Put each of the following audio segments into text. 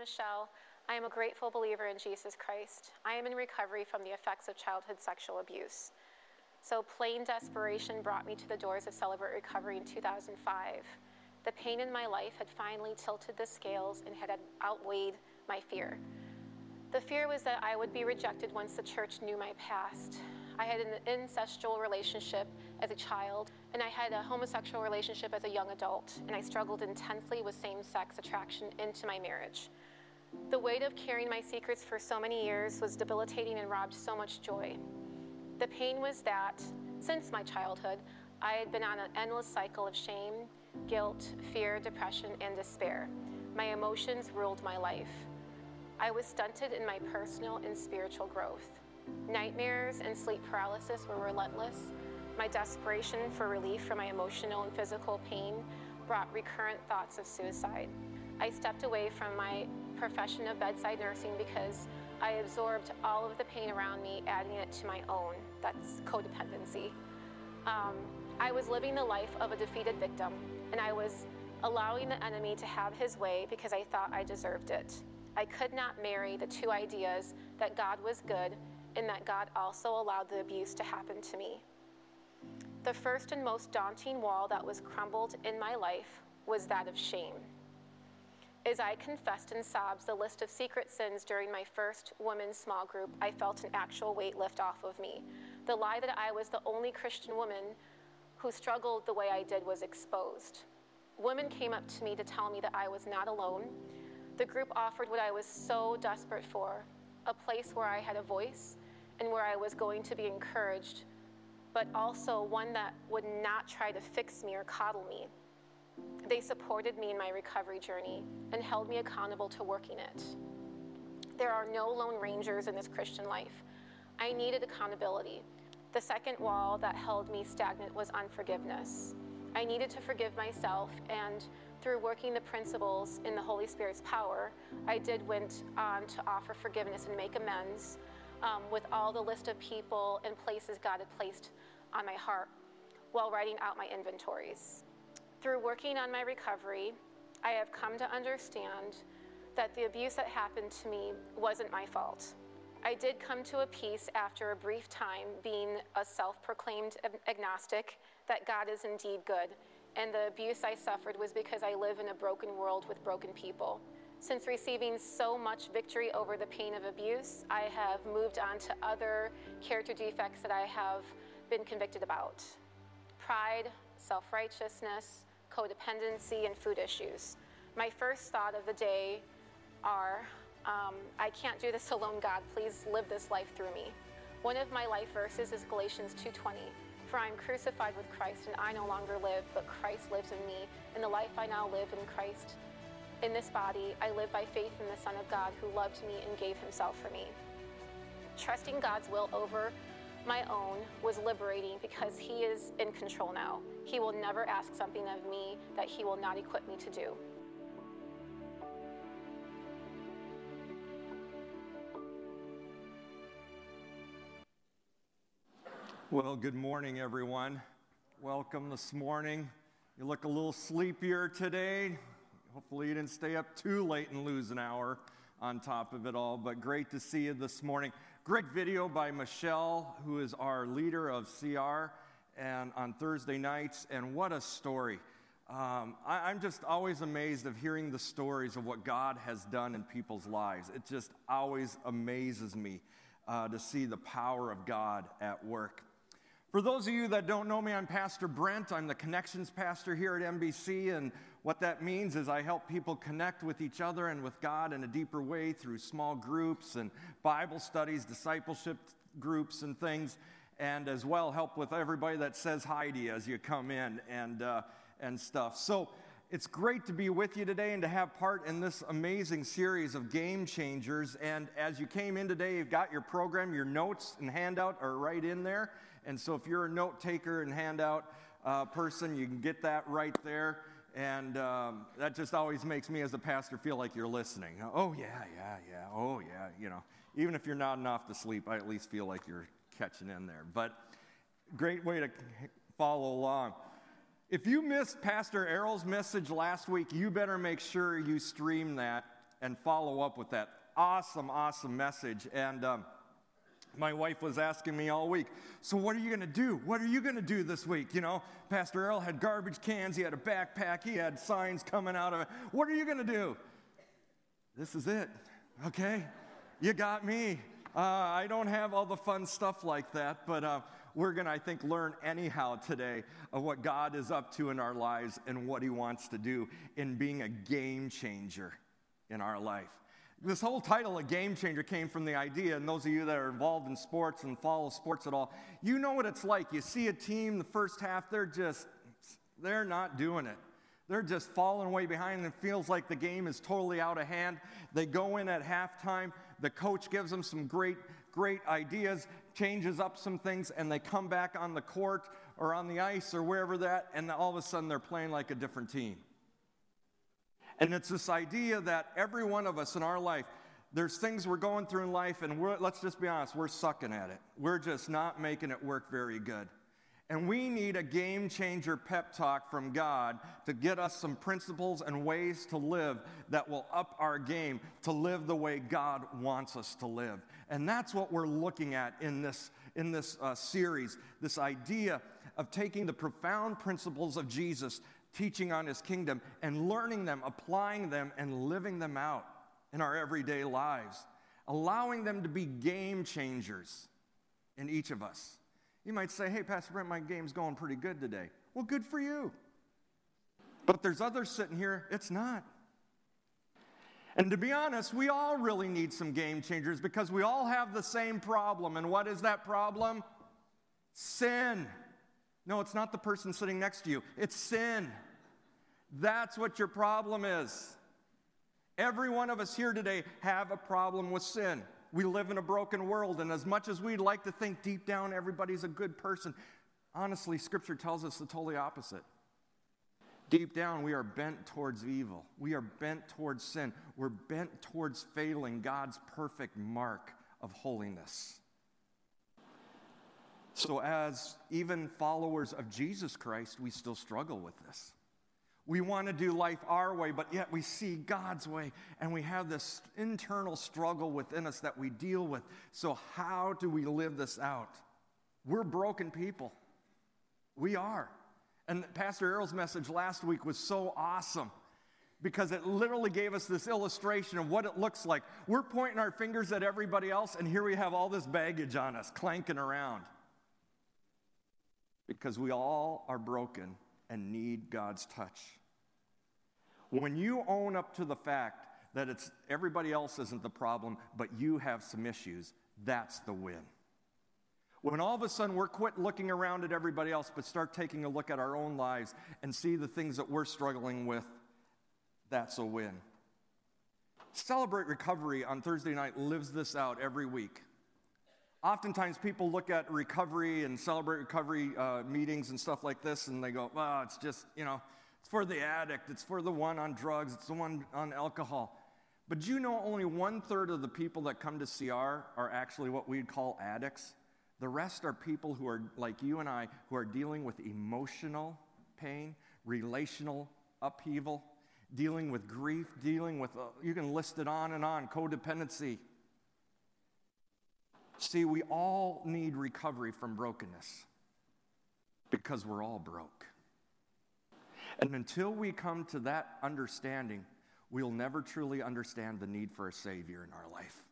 Michelle. I am a grateful believer in Jesus Christ. I am in recovery from the effects of childhood sexual abuse. So, plain desperation brought me to the doors of Celebrate Recovery in 2005. The pain in my life had finally tilted the scales and had outweighed my fear. The fear was that I would be rejected once the church knew my past. I had an incestual relationship as a child, and I had a homosexual relationship as a young adult, and I struggled intensely with same sex attraction into my marriage. The weight of carrying my secrets for so many years was debilitating and robbed so much joy. The pain was that, since my childhood, I had been on an endless cycle of shame, guilt, fear, depression, and despair. My emotions ruled my life. I was stunted in my personal and spiritual growth. Nightmares and sleep paralysis were relentless. My desperation for relief from my emotional and physical pain brought recurrent thoughts of suicide. I stepped away from my profession of bedside nursing because I absorbed all of the pain around me, adding it to my own. That's codependency. Um, I was living the life of a defeated victim, and I was allowing the enemy to have his way because I thought I deserved it. I could not marry the two ideas that God was good and that God also allowed the abuse to happen to me. The first and most daunting wall that was crumbled in my life was that of shame. As I confessed in sobs the list of secret sins during my first women's small group, I felt an actual weight lift off of me. The lie that I was the only Christian woman who struggled the way I did was exposed. Women came up to me to tell me that I was not alone. The group offered what I was so desperate for a place where I had a voice, and where I was going to be encouraged, but also one that would not try to fix me or coddle me. They supported me in my recovery journey and held me accountable to working it. There are no lone rangers in this Christian life. I needed accountability. The second wall that held me stagnant was unforgiveness. I needed to forgive myself, and through working the principles in the Holy Spirit's power, I did went on to offer forgiveness and make amends um, with all the list of people and places God had placed on my heart while writing out my inventories. Through working on my recovery, I have come to understand that the abuse that happened to me wasn't my fault. I did come to a peace after a brief time being a self proclaimed agnostic that God is indeed good, and the abuse I suffered was because I live in a broken world with broken people. Since receiving so much victory over the pain of abuse, I have moved on to other character defects that I have been convicted about pride, self righteousness, codependency, and food issues. My first thought of the day are um, I can't do this alone, God. Please live this life through me. One of my life verses is Galatians 2:20. For I am crucified with Christ, and I no longer live, but Christ lives in me. And the life I now live in Christ in this body, I live by faith in the Son of God who loved me and gave himself for me. Trusting God's will over my own was liberating because He is in control now. He will never ask something of me that He will not equip me to do. Well, good morning, everyone. Welcome this morning. You look a little sleepier today. Hopefully, you didn't stay up too late and lose an hour on top of it all, but great to see you this morning. Great video by Michelle, who is our leader of CR, and on Thursday nights, and what a story. Um, I, am just always amazed of hearing the stories of what God has done in people's lives. It just always amazes me uh, to see the power of God at work. For those of you that don't know me, I'm Pastor Brent. I'm the connections pastor here at NBC, and what that means is I help people connect with each other and with God in a deeper way through small groups and Bible studies, discipleship groups, and things, and as well help with everybody that says hi to you as you come in and, uh, and stuff. So it's great to be with you today and to have part in this amazing series of game changers. And as you came in today, you've got your program, your notes and handout are right in there. And so if you're a note taker and handout uh, person, you can get that right there. And um, that just always makes me as a pastor feel like you're listening. Oh, yeah, yeah, yeah. Oh, yeah. You know, even if you're nodding off to sleep, I at least feel like you're catching in there. But great way to follow along. If you missed Pastor Errol's message last week, you better make sure you stream that and follow up with that awesome, awesome message. And um, my wife was asking me all week, so what are you going to do? What are you going to do this week? You know, Pastor Earl had garbage cans, he had a backpack, he had signs coming out of it. What are you going to do? This is it, okay? You got me. Uh, I don't have all the fun stuff like that, but uh, we're going to, I think, learn anyhow today of what God is up to in our lives and what He wants to do in being a game changer in our life. This whole title, A Game Changer, came from the idea, and those of you that are involved in sports and follow sports at all, you know what it's like. You see a team, the first half, they're just, they're not doing it. They're just falling way behind, and it feels like the game is totally out of hand. They go in at halftime, the coach gives them some great, great ideas, changes up some things, and they come back on the court or on the ice or wherever that, and all of a sudden they're playing like a different team. And it's this idea that every one of us in our life, there's things we're going through in life, and let's just be honest, we're sucking at it. We're just not making it work very good. And we need a game changer pep talk from God to get us some principles and ways to live that will up our game to live the way God wants us to live. And that's what we're looking at in this, in this uh, series this idea of taking the profound principles of Jesus teaching on his kingdom and learning them, applying them, and living them out in our everyday lives, allowing them to be game changers in each of us. You might say, hey, Pastor Brent, my game's going pretty good today. Well, good for you. But there's others sitting here, it's not. And to be honest, we all really need some game changers because we all have the same problem. And what is that problem? Sin. No, it's not the person sitting next to you, it's sin. That's what your problem is. Every one of us here today have a problem with sin. We live in a broken world, and as much as we'd like to think deep down everybody's a good person, honestly, Scripture tells us the totally opposite. Deep down, we are bent towards evil. We are bent towards sin. We're bent towards failing God's perfect mark of holiness. So, as even followers of Jesus Christ, we still struggle with this. We want to do life our way, but yet we see God's way, and we have this internal struggle within us that we deal with. So, how do we live this out? We're broken people. We are. And Pastor Errol's message last week was so awesome because it literally gave us this illustration of what it looks like. We're pointing our fingers at everybody else, and here we have all this baggage on us clanking around because we all are broken and need God's touch. When you own up to the fact that it's everybody else isn't the problem, but you have some issues, that's the win. When all of a sudden we're quit looking around at everybody else, but start taking a look at our own lives and see the things that we're struggling with, that's a win. Celebrate Recovery on Thursday night lives this out every week. Oftentimes, people look at recovery and celebrate recovery uh, meetings and stuff like this, and they go, "Well, it's just you know, it's for the addict, it's for the one on drugs, it's the one on alcohol." But you know, only one third of the people that come to CR are actually what we'd call addicts. The rest are people who are like you and I, who are dealing with emotional pain, relational upheaval, dealing with grief, dealing with, uh, you can list it on and on, codependency See, we all need recovery from brokenness because we're all broke. And until we come to that understanding, we'll never truly understand the need for a Savior in our life.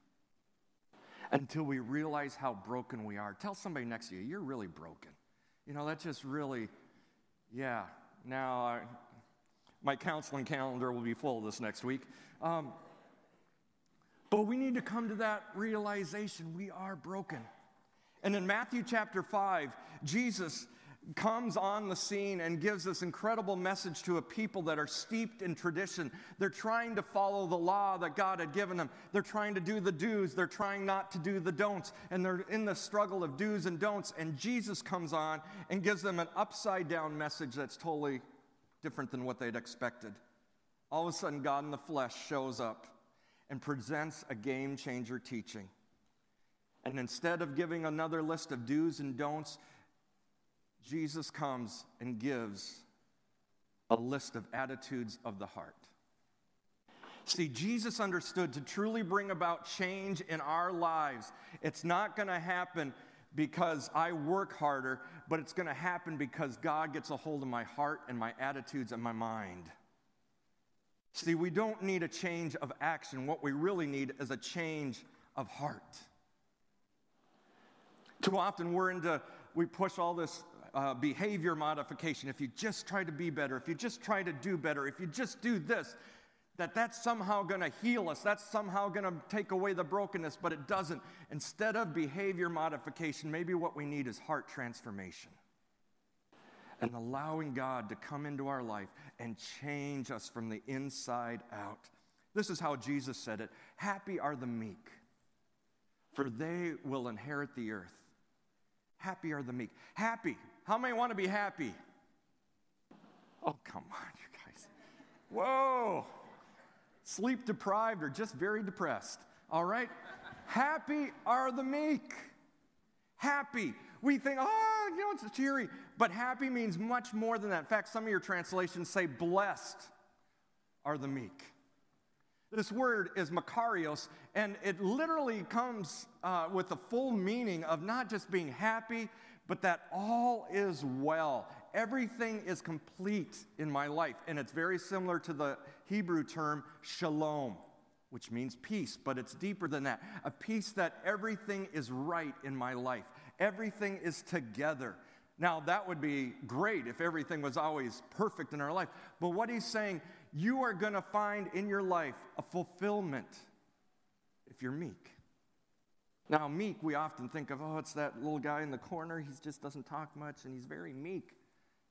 Until we realize how broken we are. Tell somebody next to you, you're really broken. You know, that's just really, yeah. Now, I, my counseling calendar will be full this next week. Um, but we need to come to that realization we are broken. And in Matthew chapter 5, Jesus comes on the scene and gives this incredible message to a people that are steeped in tradition. They're trying to follow the law that God had given them. They're trying to do the do's, they're trying not to do the don'ts, and they're in the struggle of do's and don'ts. And Jesus comes on and gives them an upside down message that's totally different than what they'd expected. All of a sudden, God in the flesh shows up and presents a game changer teaching. And instead of giving another list of do's and don'ts, Jesus comes and gives a list of attitudes of the heart. See, Jesus understood to truly bring about change in our lives, it's not going to happen because I work harder, but it's going to happen because God gets a hold of my heart and my attitudes and my mind. See, we don't need a change of action. What we really need is a change of heart. Too often we're into, we push all this uh, behavior modification. If you just try to be better, if you just try to do better, if you just do this, that that's somehow going to heal us, that's somehow going to take away the brokenness, but it doesn't. Instead of behavior modification, maybe what we need is heart transformation. And allowing God to come into our life and change us from the inside out. This is how Jesus said it Happy are the meek, for they will inherit the earth. Happy are the meek. Happy. How many want to be happy? Oh, come on, you guys. Whoa sleep deprived, or just very depressed. All right? Happy are the meek. Happy. We think, oh, you know, it's cheery. But happy means much more than that. In fact, some of your translations say, blessed are the meek. This word is makarios, and it literally comes uh, with the full meaning of not just being happy, but that all is well. Everything is complete in my life. And it's very similar to the Hebrew term shalom, which means peace, but it's deeper than that. A peace that everything is right in my life, everything is together. Now, that would be great if everything was always perfect in our life. But what he's saying, you are going to find in your life a fulfillment if you're meek. Now, meek, we often think of, oh, it's that little guy in the corner. He just doesn't talk much and he's very meek.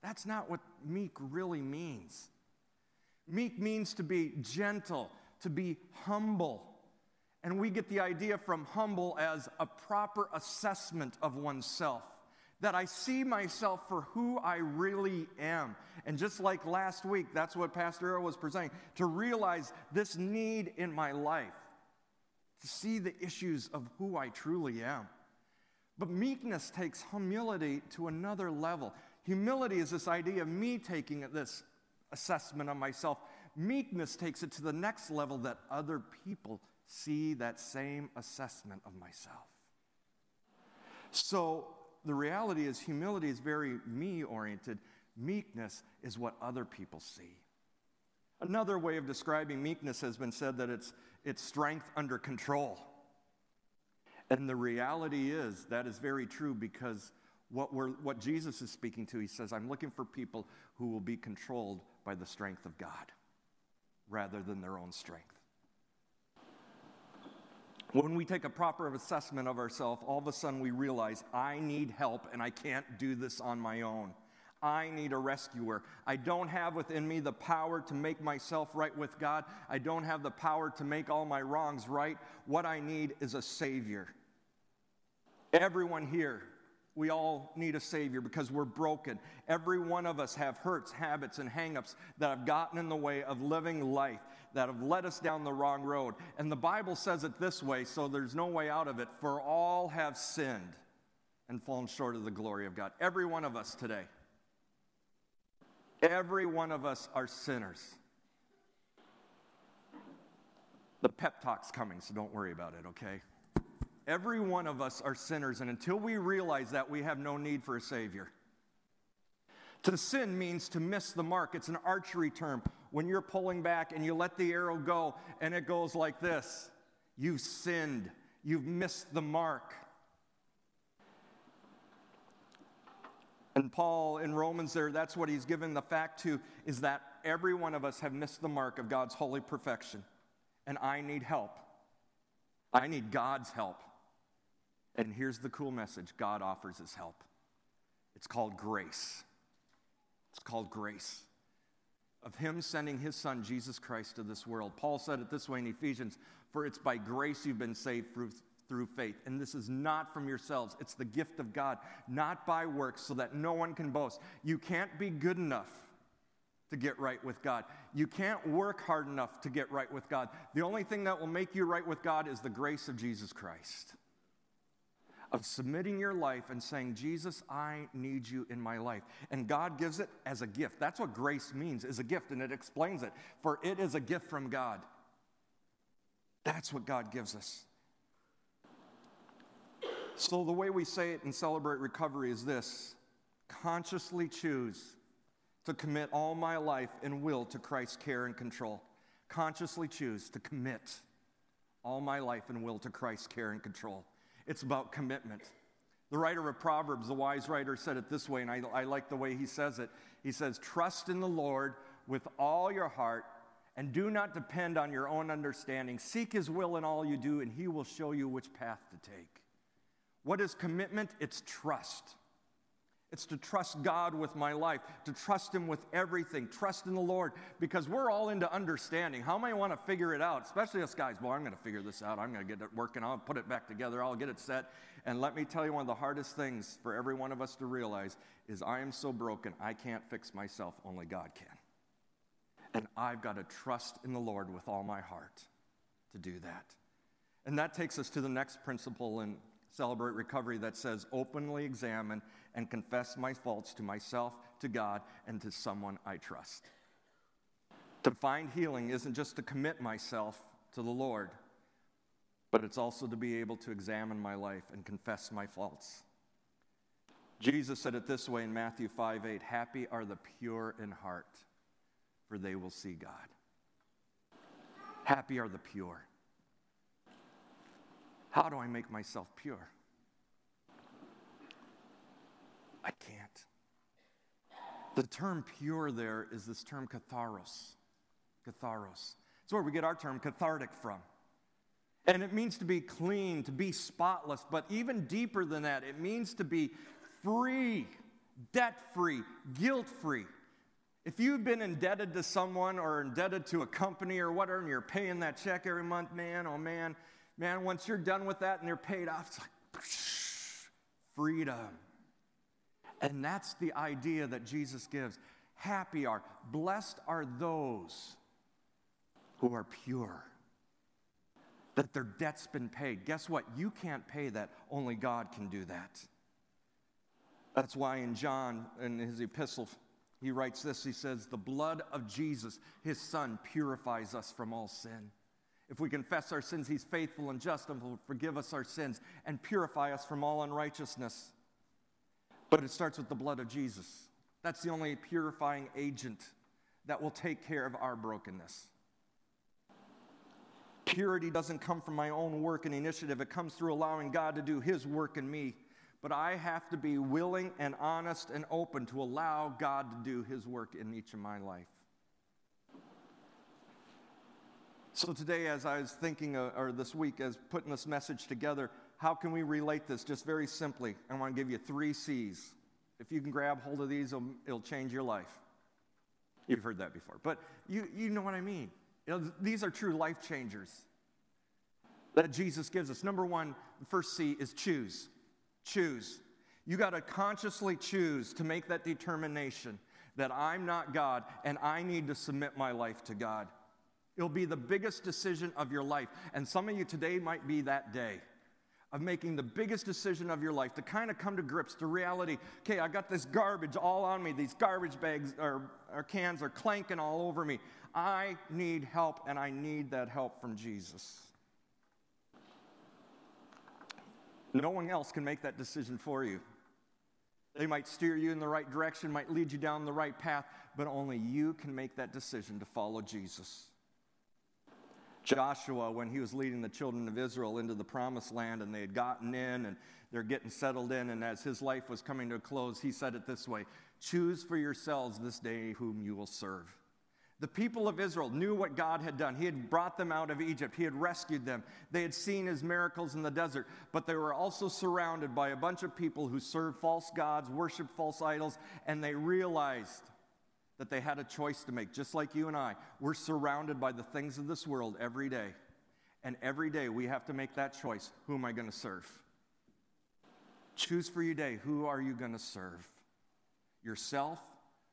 That's not what meek really means. Meek means to be gentle, to be humble. And we get the idea from humble as a proper assessment of oneself. That I see myself for who I really am. And just like last week, that's what Pastor Earl was presenting to realize this need in my life to see the issues of who I truly am. But meekness takes humility to another level. Humility is this idea of me taking this assessment of myself. Meekness takes it to the next level that other people see that same assessment of myself. So the reality is, humility is very me oriented, meekness is what other people see. Another way of describing meekness has been said that it's, it's strength under control. And the reality is that is very true because what, we're, what Jesus is speaking to, he says, I'm looking for people who will be controlled by the strength of God rather than their own strength. When we take a proper assessment of ourselves, all of a sudden we realize I need help and I can't do this on my own. I need a rescuer. I don't have within me the power to make myself right with God. I don't have the power to make all my wrongs right. What I need is a Savior. Everyone here, we all need a Savior because we're broken. Every one of us have hurts, habits, and hangups that have gotten in the way of living life, that have led us down the wrong road. And the Bible says it this way, so there's no way out of it. For all have sinned and fallen short of the glory of God. Every one of us today. Every one of us are sinners. The pep talk's coming, so don't worry about it, okay? Every one of us are sinners, and until we realize that, we have no need for a Savior. To sin means to miss the mark. It's an archery term. When you're pulling back and you let the arrow go and it goes like this, you've sinned, you've missed the mark. And Paul in Romans there, that's what he's given the fact to, is that every one of us have missed the mark of God's holy perfection. And I need help. I need God's help. And here's the cool message God offers his help. It's called grace. It's called grace. Of him sending his son, Jesus Christ, to this world. Paul said it this way in Ephesians For it's by grace you've been saved through through faith. And this is not from yourselves, it's the gift of God, not by works, so that no one can boast. You can't be good enough to get right with God. You can't work hard enough to get right with God. The only thing that will make you right with God is the grace of Jesus Christ. Of submitting your life and saying, Jesus, I need you in my life. And God gives it as a gift. That's what grace means, is a gift, and it explains it. For it is a gift from God. That's what God gives us. So, the way we say it and celebrate recovery is this consciously choose to commit all my life and will to Christ's care and control. Consciously choose to commit all my life and will to Christ's care and control. It's about commitment. The writer of Proverbs, the wise writer, said it this way, and I, I like the way he says it. He says, Trust in the Lord with all your heart and do not depend on your own understanding. Seek his will in all you do, and he will show you which path to take. What is commitment? It's trust. It's to trust God with my life, to trust Him with everything, trust in the Lord, because we're all into understanding. How am I want to figure it out? Especially us guys. Boy, I'm going to figure this out. I'm going to get it working. I'll put it back together. I'll get it set. And let me tell you, one of the hardest things for every one of us to realize is I am so broken, I can't fix myself. Only God can. And I've got to trust in the Lord with all my heart to do that. And that takes us to the next principle in Celebrate Recovery that says, openly examine and confess my faults to myself, to God, and to someone I trust. To find healing isn't just to commit myself to the Lord, but it's also to be able to examine my life and confess my faults. Jesus said it this way in Matthew 5 8 Happy are the pure in heart, for they will see God. Happy are the pure. How do I make myself pure? I can't. The term pure there is this term katharos. Katharos. It's where we get our term cathartic from. And it means to be clean, to be spotless, but even deeper than that, it means to be free, debt free, guilt free. If you've been indebted to someone or indebted to a company or whatever, and you're paying that check every month, man, oh man, man, once you're done with that and they're paid off, it's like freedom. And that's the idea that Jesus gives. Happy are, blessed are those who are pure, that their debt's been paid. Guess what? You can't pay that, only God can do that. That's why in John, in his epistle, he writes this He says, The blood of Jesus, his son, purifies us from all sin. If we confess our sins, he's faithful and just and will forgive us our sins and purify us from all unrighteousness. But it starts with the blood of Jesus. That's the only purifying agent that will take care of our brokenness. Purity doesn't come from my own work and initiative, it comes through allowing God to do His work in me. But I have to be willing and honest and open to allow God to do His work in each of my life. So, today, as I was thinking, uh, or this week, as putting this message together, how can we relate this? Just very simply, I want to give you three C's. If you can grab hold of these, it'll, it'll change your life. You've heard that before, but you, you know what I mean. You know, these are true life changers that Jesus gives us. Number one, the first C is choose. Choose. You got to consciously choose to make that determination that I'm not God and I need to submit my life to God. It'll be the biggest decision of your life. And some of you today might be that day of making the biggest decision of your life to kind of come to grips to reality okay i got this garbage all on me. These garbage bags or, or, cans are clanking all over me. I need help and i need that help from jesus. No one else can make that decision for you. They might steer you in the right direction might lead you down the right path but only you can make that decision to follow jesus Joshua when he was leading the children of Israel into the promised land and they had gotten in and they're getting settled in. And as his life was coming to a close, he said it this way Choose for yourselves this day whom you will serve. The people of Israel knew what God had done. He had brought them out of Egypt, He had rescued them. They had seen His miracles in the desert, but they were also surrounded by a bunch of people who served false gods, worshiped false idols, and they realized that they had a choice to make, just like you and I. We're surrounded by the things of this world every day. And every day we have to make that choice. Who am I going to serve? Choose for your day. Who are you going to serve? Yourself,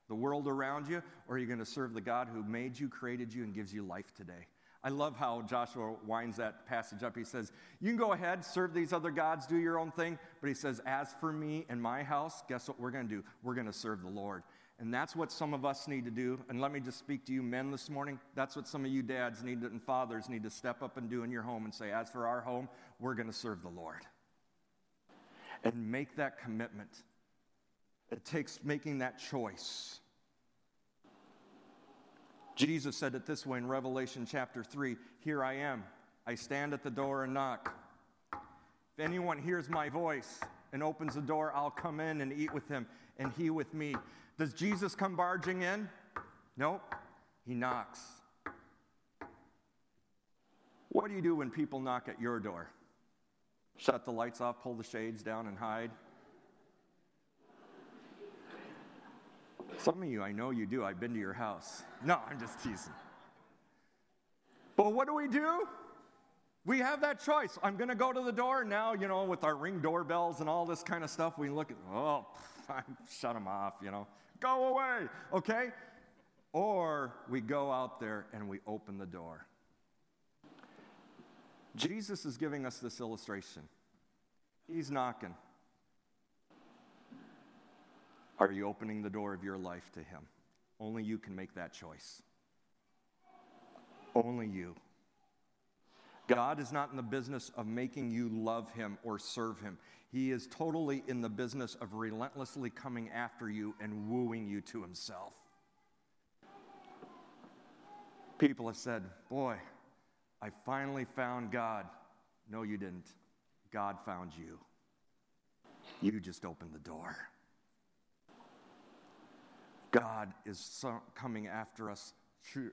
the world around you, or are you going to serve the God who made you, created you, and gives you life today? I love how Joshua winds that passage up. He says, You can go ahead, serve these other gods, do your own thing. But he says, As for me and my house, guess what we're going to do? We're going to serve the Lord. And that's what some of us need to do. And let me just speak to you men this morning. That's what some of you dads need to, and fathers need to step up and do in your home and say, as for our home, we're going to serve the Lord. And make that commitment. It takes making that choice. Jesus said it this way in Revelation chapter 3 Here I am. I stand at the door and knock. If anyone hears my voice and opens the door, I'll come in and eat with him, and he with me. Does Jesus come barging in? Nope. He knocks. What do you do when people knock at your door? Shut the lights off, pull the shades down, and hide? Some of you, I know you do. I've been to your house. No, I'm just teasing. But what do we do? We have that choice. I'm going to go to the door now, you know, with our ring doorbells and all this kind of stuff. We look at, oh, shut them off, you know. Go away, okay? Or we go out there and we open the door. Jesus is giving us this illustration. He's knocking. Are you opening the door of your life to Him? Only you can make that choice. Only you. God is not in the business of making you love Him or serve Him. He is totally in the business of relentlessly coming after you and wooing you to Himself. People have said, Boy, I finally found God. No, you didn't. God found you. You just opened the door. God is coming after us,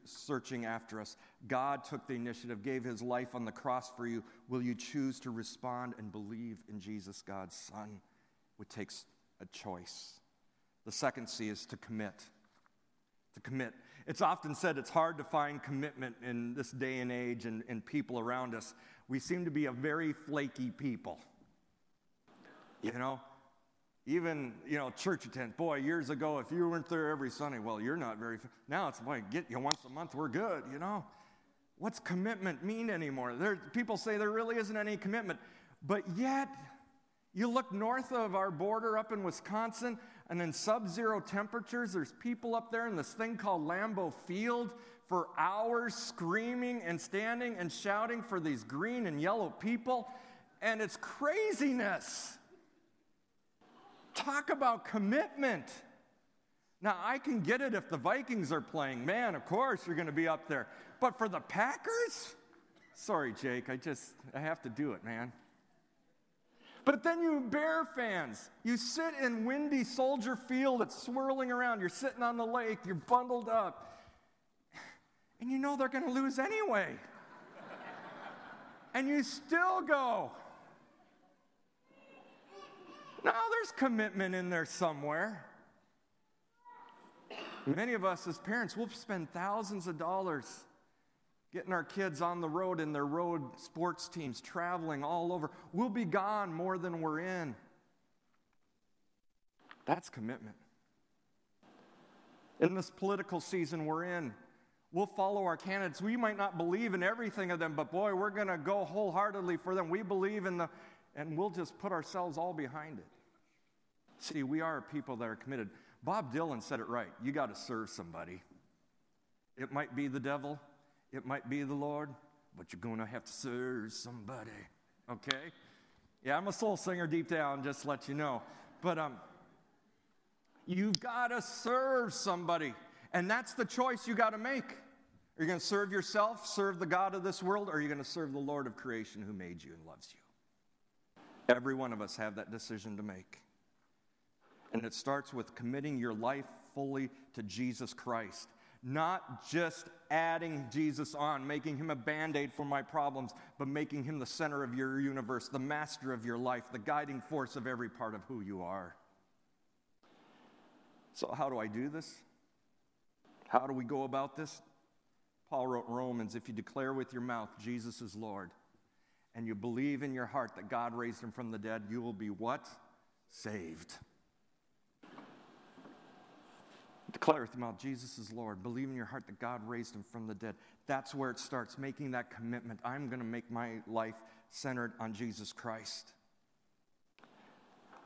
searching after us. God took the initiative, gave his life on the cross for you. Will you choose to respond and believe in Jesus, God's Son? It takes a choice. The second C is to commit. To commit. It's often said it's hard to find commitment in this day and age and, and people around us. We seem to be a very flaky people. You know, even, you know, church attend. Boy, years ago, if you weren't there every Sunday, well, you're not very. Now it's, boy, get you once a month, we're good, you know? What's commitment mean anymore? There, people say there really isn't any commitment. But yet, you look north of our border up in Wisconsin, and in sub zero temperatures, there's people up there in this thing called Lambeau Field for hours screaming and standing and shouting for these green and yellow people. And it's craziness. Talk about commitment. Now, I can get it if the Vikings are playing. Man, of course you're going to be up there. But for the Packers? Sorry, Jake, I just, I have to do it, man. But then you Bear fans, you sit in windy Soldier Field, it's swirling around, you're sitting on the lake, you're bundled up, and you know they're going to lose anyway. and you still go. No, there's commitment in there somewhere. Many of us as parents, we'll spend thousands of dollars getting our kids on the road in their road sports teams, traveling all over. We'll be gone more than we're in. That's commitment. In this political season we're in, we'll follow our candidates. We might not believe in everything of them, but boy, we're going to go wholeheartedly for them. We believe in the, and we'll just put ourselves all behind it. See, we are people that are committed. Bob Dylan said it right. You got to serve somebody. It might be the devil, it might be the Lord, but you're going to have to serve somebody. Okay? Yeah, I'm a soul singer deep down, just to let you know. But um, you've got to serve somebody. And that's the choice you got to make. Are you going to serve yourself, serve the God of this world, or are you going to serve the Lord of creation who made you and loves you? Every one of us have that decision to make. And it starts with committing your life fully to Jesus Christ. Not just adding Jesus on, making him a band aid for my problems, but making him the center of your universe, the master of your life, the guiding force of every part of who you are. So, how do I do this? How do we go about this? Paul wrote Romans if you declare with your mouth Jesus is Lord and you believe in your heart that God raised him from the dead, you will be what? Saved. Declare with your mouth, Jesus is Lord. Believe in your heart that God raised him from the dead. That's where it starts, making that commitment. I'm going to make my life centered on Jesus Christ.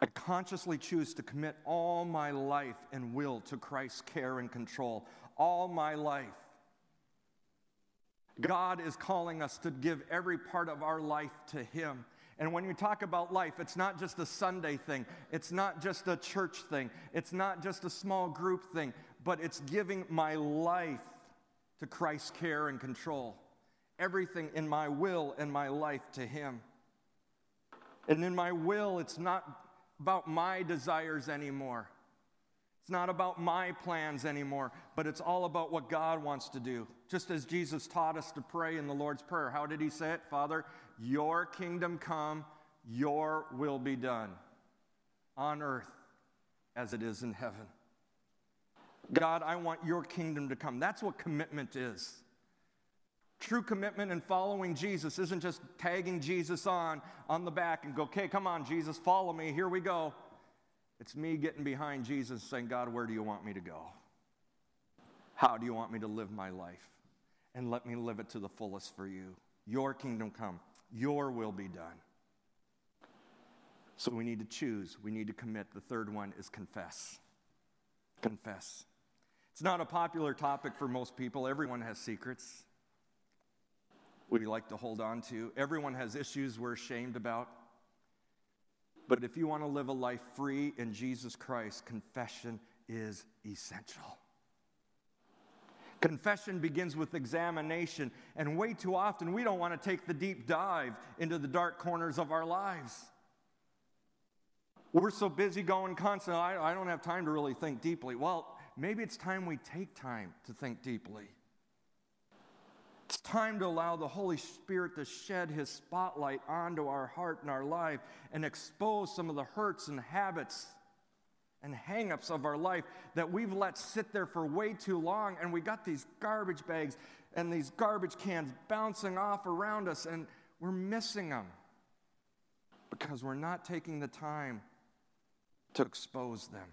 I consciously choose to commit all my life and will to Christ's care and control. All my life. God is calling us to give every part of our life to Him. And when you talk about life, it's not just a Sunday thing, it's not just a church thing, it's not just a small group thing, but it's giving my life to Christ's care and control. Everything in my will and my life to Him. And in my will, it's not about my desires anymore. It's not about my plans anymore, but it's all about what God wants to do. Just as Jesus taught us to pray in the Lord's Prayer. How did he say it? Father, your kingdom come, your will be done on earth as it is in heaven. God, I want your kingdom to come. That's what commitment is. True commitment and following Jesus isn't just tagging Jesus on on the back and go, okay, come on, Jesus, follow me, here we go. It's me getting behind Jesus saying, God, where do you want me to go? How do you want me to live my life? And let me live it to the fullest for you. Your kingdom come, your will be done. So we need to choose, we need to commit. The third one is confess. Confess. It's not a popular topic for most people. Everyone has secrets we like to hold on to. Everyone has issues we're ashamed about. But if you want to live a life free in Jesus Christ, confession is essential. Confession begins with examination, and way too often we don't want to take the deep dive into the dark corners of our lives. We're so busy going constantly, I, I don't have time to really think deeply. Well, maybe it's time we take time to think deeply. It's time to allow the Holy Spirit to shed His spotlight onto our heart and our life and expose some of the hurts and habits and hangups of our life that we've let sit there for way too long. And we got these garbage bags and these garbage cans bouncing off around us, and we're missing them because we're not taking the time to expose them.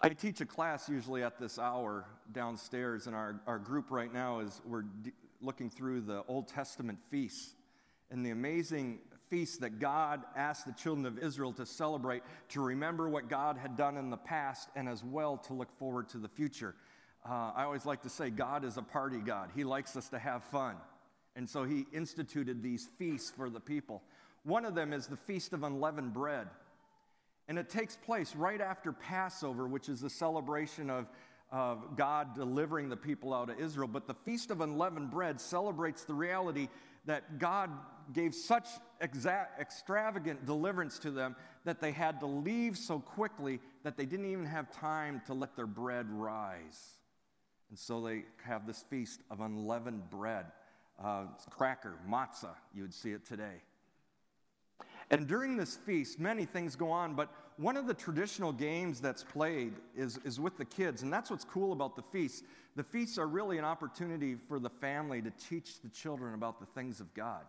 I teach a class usually at this hour downstairs, and our, our group right now is we're d- looking through the Old Testament feasts and the amazing feasts that God asked the children of Israel to celebrate to remember what God had done in the past and as well to look forward to the future. Uh, I always like to say God is a party God, He likes us to have fun. And so He instituted these feasts for the people. One of them is the Feast of Unleavened Bread. And it takes place right after Passover, which is the celebration of, of God delivering the people out of Israel. But the Feast of Unleavened Bread celebrates the reality that God gave such exa- extravagant deliverance to them that they had to leave so quickly that they didn't even have time to let their bread rise. And so they have this feast of unleavened bread, uh, cracker, matzah, you would see it today. And during this feast, many things go on, but one of the traditional games that's played is, is with the kids, and that's what's cool about the feast. The feasts are really an opportunity for the family to teach the children about the things of God.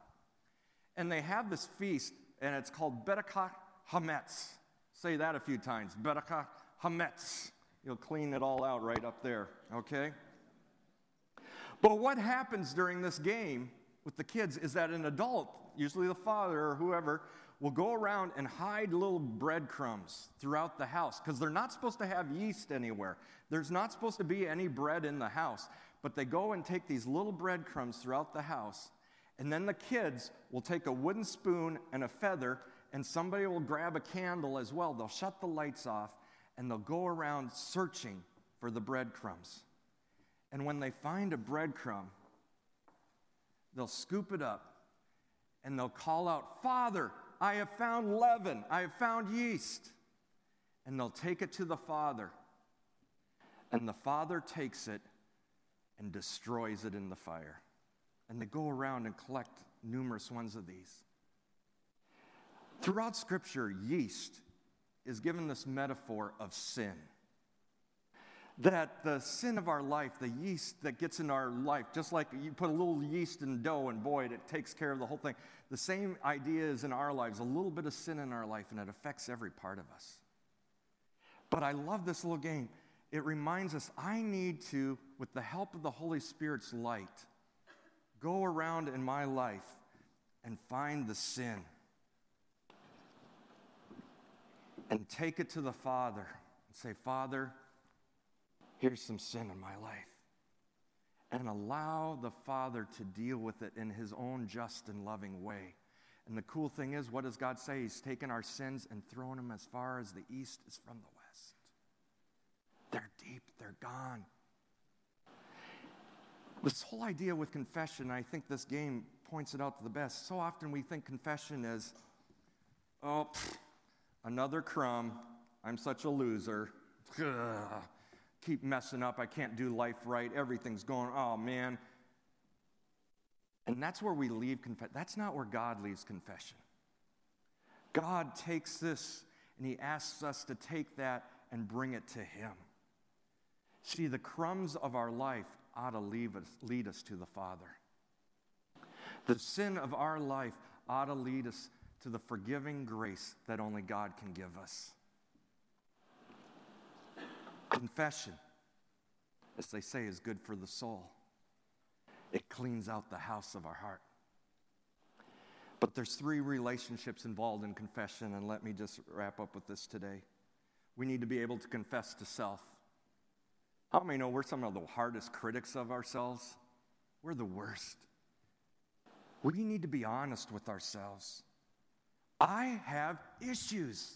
And they have this feast, and it's called Berachah Hametz. Say that a few times Berachah Hametz. You'll clean it all out right up there, okay? But what happens during this game with the kids is that an adult, usually the father or whoever, will go around and hide little breadcrumbs throughout the house because they're not supposed to have yeast anywhere. There's not supposed to be any bread in the house. But they go and take these little breadcrumbs throughout the house. And then the kids will take a wooden spoon and a feather, and somebody will grab a candle as well. They'll shut the lights off and they'll go around searching for the breadcrumbs. And when they find a breadcrumb, they'll scoop it up and they'll call out, Father, I have found leaven, I have found yeast. And they'll take it to the Father. And the Father takes it and destroys it in the fire. And they go around and collect numerous ones of these. Throughout Scripture, yeast is given this metaphor of sin that the sin of our life, the yeast that gets in our life, just like you put a little yeast in dough and boy, it takes care of the whole thing. The same idea is in our lives, a little bit of sin in our life, and it affects every part of us. But I love this little game. It reminds us I need to, with the help of the Holy Spirit's light, go around in my life and find the sin and take it to the Father and say, Father, here's some sin in my life. And allow the Father to deal with it in His own just and loving way. And the cool thing is, what does God say? He's taken our sins and thrown them as far as the east is from the west. They're deep, they're gone. This whole idea with confession, I think this game points it out to the best. So often we think confession is, oh, pfft, another crumb. I'm such a loser. Ugh. Keep messing up. I can't do life right. Everything's going, oh man. And that's where we leave confession. That's not where God leaves confession. God takes this and He asks us to take that and bring it to Him. See, the crumbs of our life ought to us, lead us to the Father. The sin of our life ought to lead us to the forgiving grace that only God can give us. Confession, as they say, is good for the soul. It cleans out the house of our heart. But there's three relationships involved in confession, and let me just wrap up with this today. We need to be able to confess to self. How many know we're some of the hardest critics of ourselves? We're the worst. We need to be honest with ourselves. I have issues.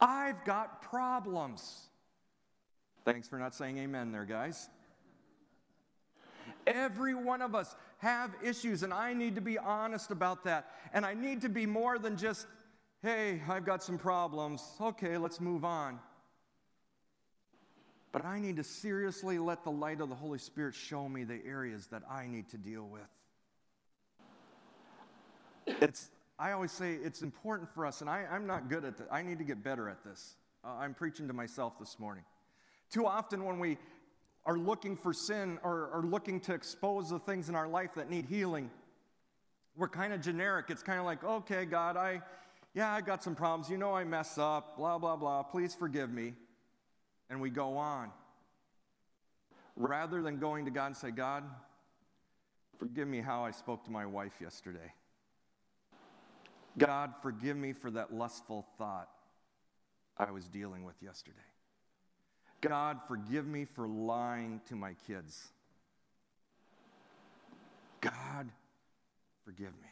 I've got problems. Thanks for not saying amen there, guys. Every one of us have issues, and I need to be honest about that. And I need to be more than just, hey, I've got some problems. Okay, let's move on. But I need to seriously let the light of the Holy Spirit show me the areas that I need to deal with. It's, I always say it's important for us, and I, am not good at this. I need to get better at this. Uh, I'm preaching to myself this morning. Too often, when we are looking for sin or, or looking to expose the things in our life that need healing, we're kind of generic. It's kind of like, okay, God, I, yeah, I got some problems. You know I mess up, blah, blah, blah. Please forgive me. And we go on. Rather than going to God and say, God, forgive me how I spoke to my wife yesterday. God, forgive me for that lustful thought I was dealing with yesterday. God, forgive me for lying to my kids. God, forgive me.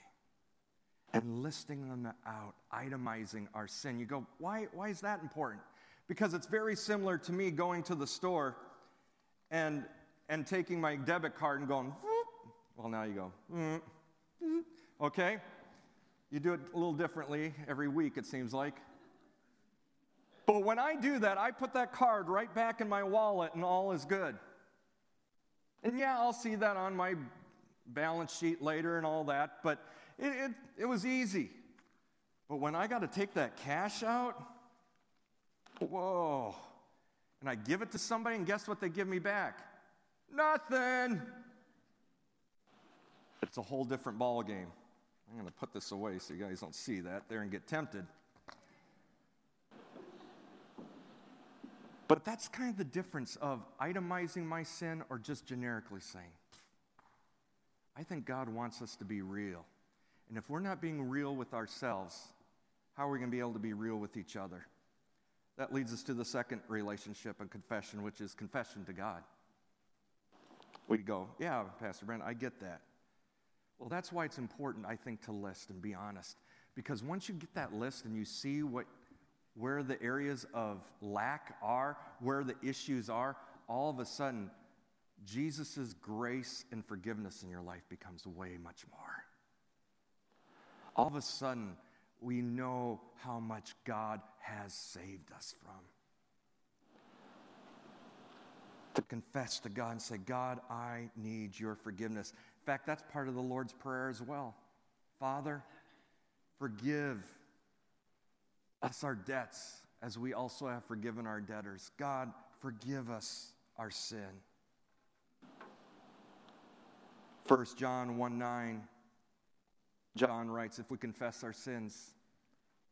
And listing them out, itemizing our sin. You go, why, why is that important? Because it's very similar to me going to the store and, and taking my debit card and going, well, now you go, mm, mm, okay? You do it a little differently every week, it seems like. But when I do that, I put that card right back in my wallet and all is good. And yeah, I'll see that on my balance sheet later and all that, but it, it, it was easy. But when I got to take that cash out, whoa. And I give it to somebody, and guess what they give me back? Nothing. It's a whole different ball game. I'm going to put this away so you guys don't see that there and get tempted. But that's kind of the difference of itemizing my sin or just generically saying. I think God wants us to be real. And if we're not being real with ourselves, how are we going to be able to be real with each other? That leads us to the second relationship and confession, which is confession to God. We go, yeah, Pastor Brent, I get that. Well, that's why it's important, I think, to list and be honest. Because once you get that list and you see what, where the areas of lack are, where the issues are, all of a sudden, Jesus' grace and forgiveness in your life becomes way much more. All of a sudden, we know how much God has saved us from. To confess to God and say, God, I need your forgiveness. In fact, that's part of the Lord's Prayer as well. Father, forgive us our debts as we also have forgiven our debtors. God, forgive us our sin. 1 John 1 9, John writes, If we confess our sins,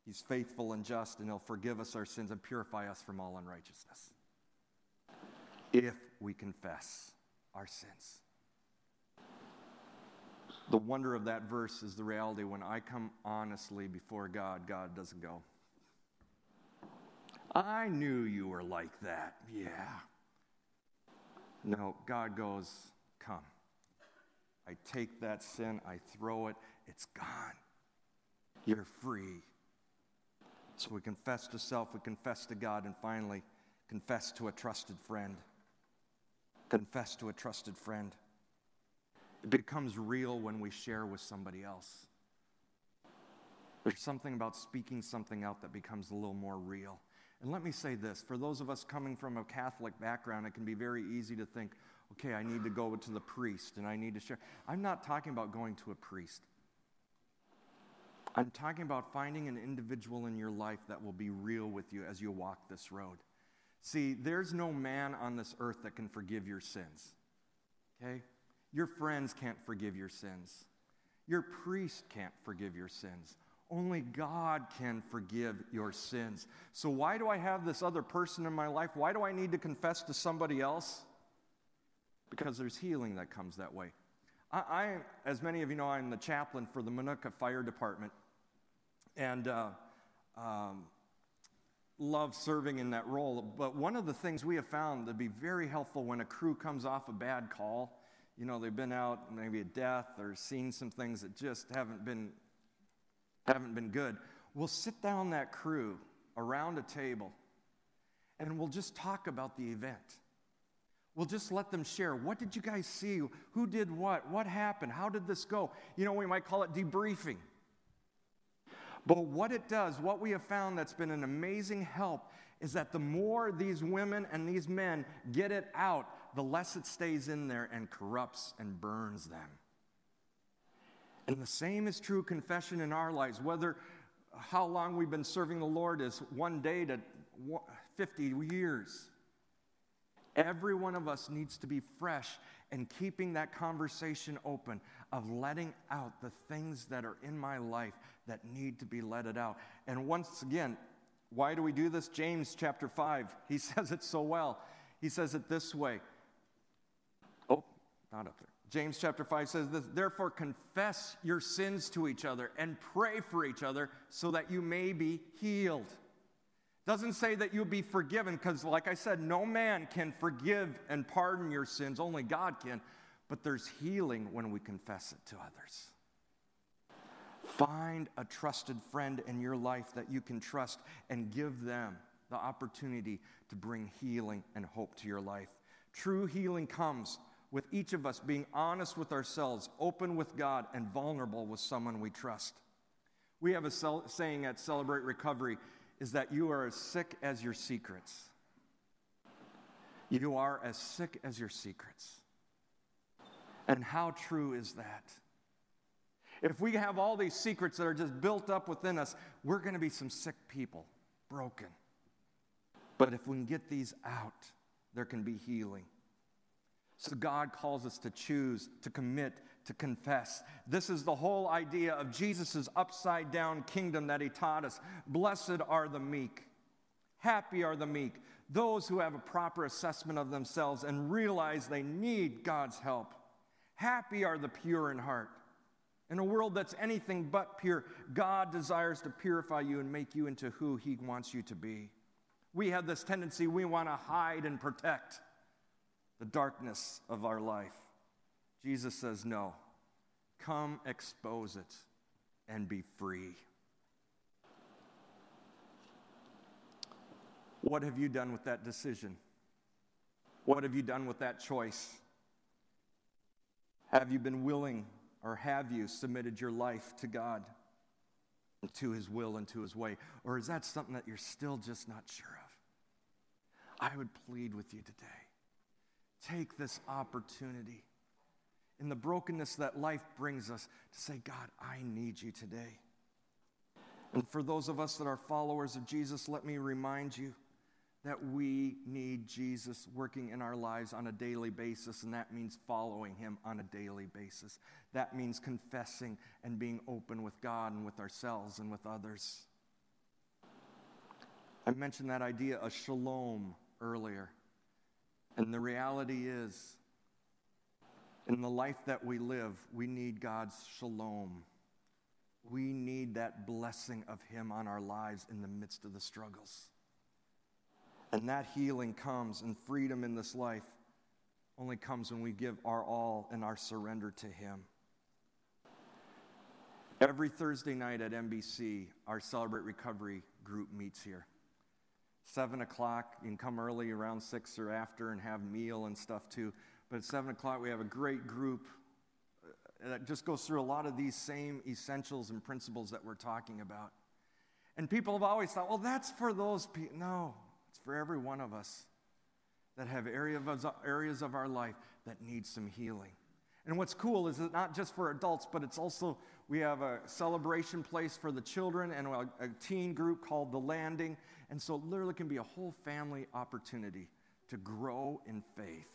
he's faithful and just, and he'll forgive us our sins and purify us from all unrighteousness. If we confess our sins. The wonder of that verse is the reality when I come honestly before God, God doesn't go, I knew you were like that. Yeah. No, God goes, Come. I take that sin, I throw it, it's gone. You're free. So we confess to self, we confess to God, and finally, confess to a trusted friend. Confess to a trusted friend. It becomes real when we share with somebody else. There's something about speaking something out that becomes a little more real. And let me say this for those of us coming from a Catholic background, it can be very easy to think, okay, I need to go to the priest and I need to share. I'm not talking about going to a priest. I'm talking about finding an individual in your life that will be real with you as you walk this road. See, there's no man on this earth that can forgive your sins. Okay? Your friends can't forgive your sins. Your priest can't forgive your sins. Only God can forgive your sins. So, why do I have this other person in my life? Why do I need to confess to somebody else? Because there's healing that comes that way. I, I as many of you know, I'm the chaplain for the Minooka Fire Department. And uh, um, love serving in that role. But one of the things we have found to be very helpful when a crew comes off a bad call, you know, they've been out maybe a death or seen some things that just haven't been haven't been good. We'll sit down that crew around a table and we'll just talk about the event. We'll just let them share. What did you guys see? Who did what? What happened? How did this go? You know, we might call it debriefing. But what it does, what we have found that's been an amazing help, is that the more these women and these men get it out, the less it stays in there and corrupts and burns them. And the same is true confession in our lives, whether how long we've been serving the Lord is one day to 50 years. Every one of us needs to be fresh and keeping that conversation open of letting out the things that are in my life that need to be let it out. And once again, why do we do this? James chapter 5, he says it so well. He says it this way. Oh, not up there. James chapter 5 says this Therefore, confess your sins to each other and pray for each other so that you may be healed. Doesn't say that you'll be forgiven, because, like I said, no man can forgive and pardon your sins, only God can. But there's healing when we confess it to others. Find a trusted friend in your life that you can trust and give them the opportunity to bring healing and hope to your life. True healing comes with each of us being honest with ourselves, open with God, and vulnerable with someone we trust. We have a cel- saying at Celebrate Recovery is that you are as sick as your secrets. You are as sick as your secrets. And how true is that? If we have all these secrets that are just built up within us, we're going to be some sick people, broken. But if we can get these out, there can be healing. So God calls us to choose, to commit, to confess. This is the whole idea of Jesus' upside down kingdom that he taught us. Blessed are the meek, happy are the meek, those who have a proper assessment of themselves and realize they need God's help. Happy are the pure in heart. In a world that's anything but pure, God desires to purify you and make you into who He wants you to be. We have this tendency, we want to hide and protect the darkness of our life. Jesus says, No, come expose it and be free. What have you done with that decision? What have you done with that choice? Have you been willing or have you submitted your life to God, to His will and to His way? Or is that something that you're still just not sure of? I would plead with you today take this opportunity in the brokenness that life brings us to say, God, I need you today. And for those of us that are followers of Jesus, let me remind you that we need Jesus working in our lives on a daily basis, and that means following him on a daily basis. That means confessing and being open with God and with ourselves and with others. I mentioned that idea of shalom earlier. And the reality is, in the life that we live, we need God's shalom. We need that blessing of Him on our lives in the midst of the struggles. And that healing comes and freedom in this life only comes when we give our all and our surrender to Him. Every Thursday night at NBC, our Celebrate Recovery group meets here. Seven o'clock, you can come early around six or after and have meal and stuff too. But at seven o'clock, we have a great group uh, that just goes through a lot of these same essentials and principles that we're talking about. And people have always thought, well, that's for those people. No, it's for every one of us that have of, areas of our life that need some healing. And what's cool is it's not just for adults, but it's also, we have a celebration place for the children and a, a teen group called The Landing. And so, literally, can be a whole family opportunity to grow in faith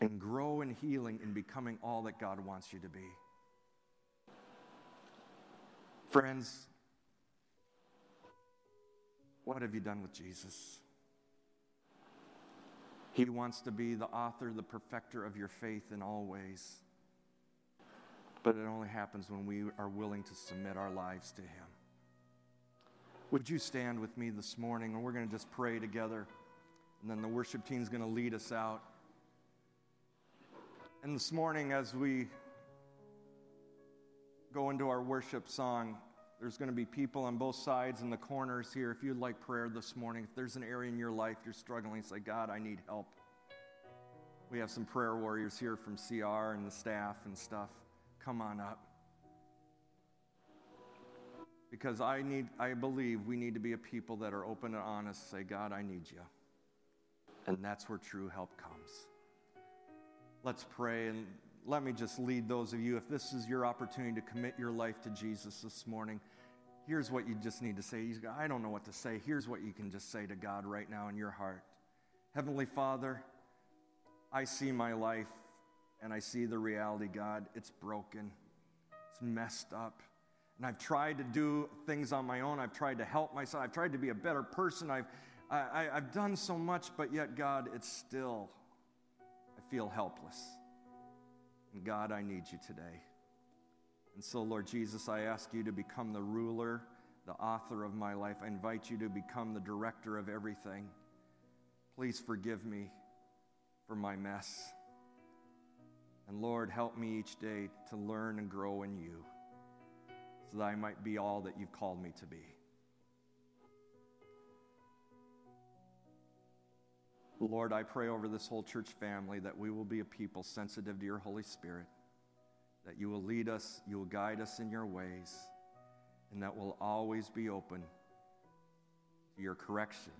and grow in healing and becoming all that God wants you to be. Friends, what have you done with Jesus? He wants to be the author, the perfecter of your faith in all ways. But it only happens when we are willing to submit our lives to Him. Would you stand with me this morning? And we're going to just pray together. And then the worship team is going to lead us out. And this morning, as we go into our worship song, there's going to be people on both sides and the corners here. If you'd like prayer this morning, if there's an area in your life you're struggling, say, God, I need help. We have some prayer warriors here from CR and the staff and stuff. Come on up. Because I need, I believe we need to be a people that are open and honest, say, God, I need you. And that's where true help comes. Let's pray and let me just lead those of you. If this is your opportunity to commit your life to Jesus this morning, here's what you just need to say. I don't know what to say. Here's what you can just say to God right now in your heart Heavenly Father, I see my life and I see the reality, God. It's broken, it's messed up. And I've tried to do things on my own. I've tried to help myself. I've tried to be a better person. I've, I, have done so much, but yet, God, it's still, I feel helpless. God, I need you today. And so, Lord Jesus, I ask you to become the ruler, the author of my life. I invite you to become the director of everything. Please forgive me for my mess. And Lord, help me each day to learn and grow in you so that I might be all that you've called me to be. Lord, I pray over this whole church family that we will be a people sensitive to your Holy Spirit, that you will lead us, you will guide us in your ways, and that we'll always be open to your correction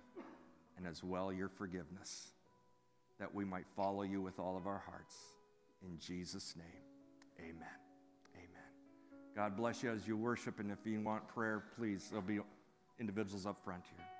and as well your forgiveness, that we might follow you with all of our hearts. In Jesus' name, amen. Amen. God bless you as you worship, and if you want prayer, please, there'll be individuals up front here.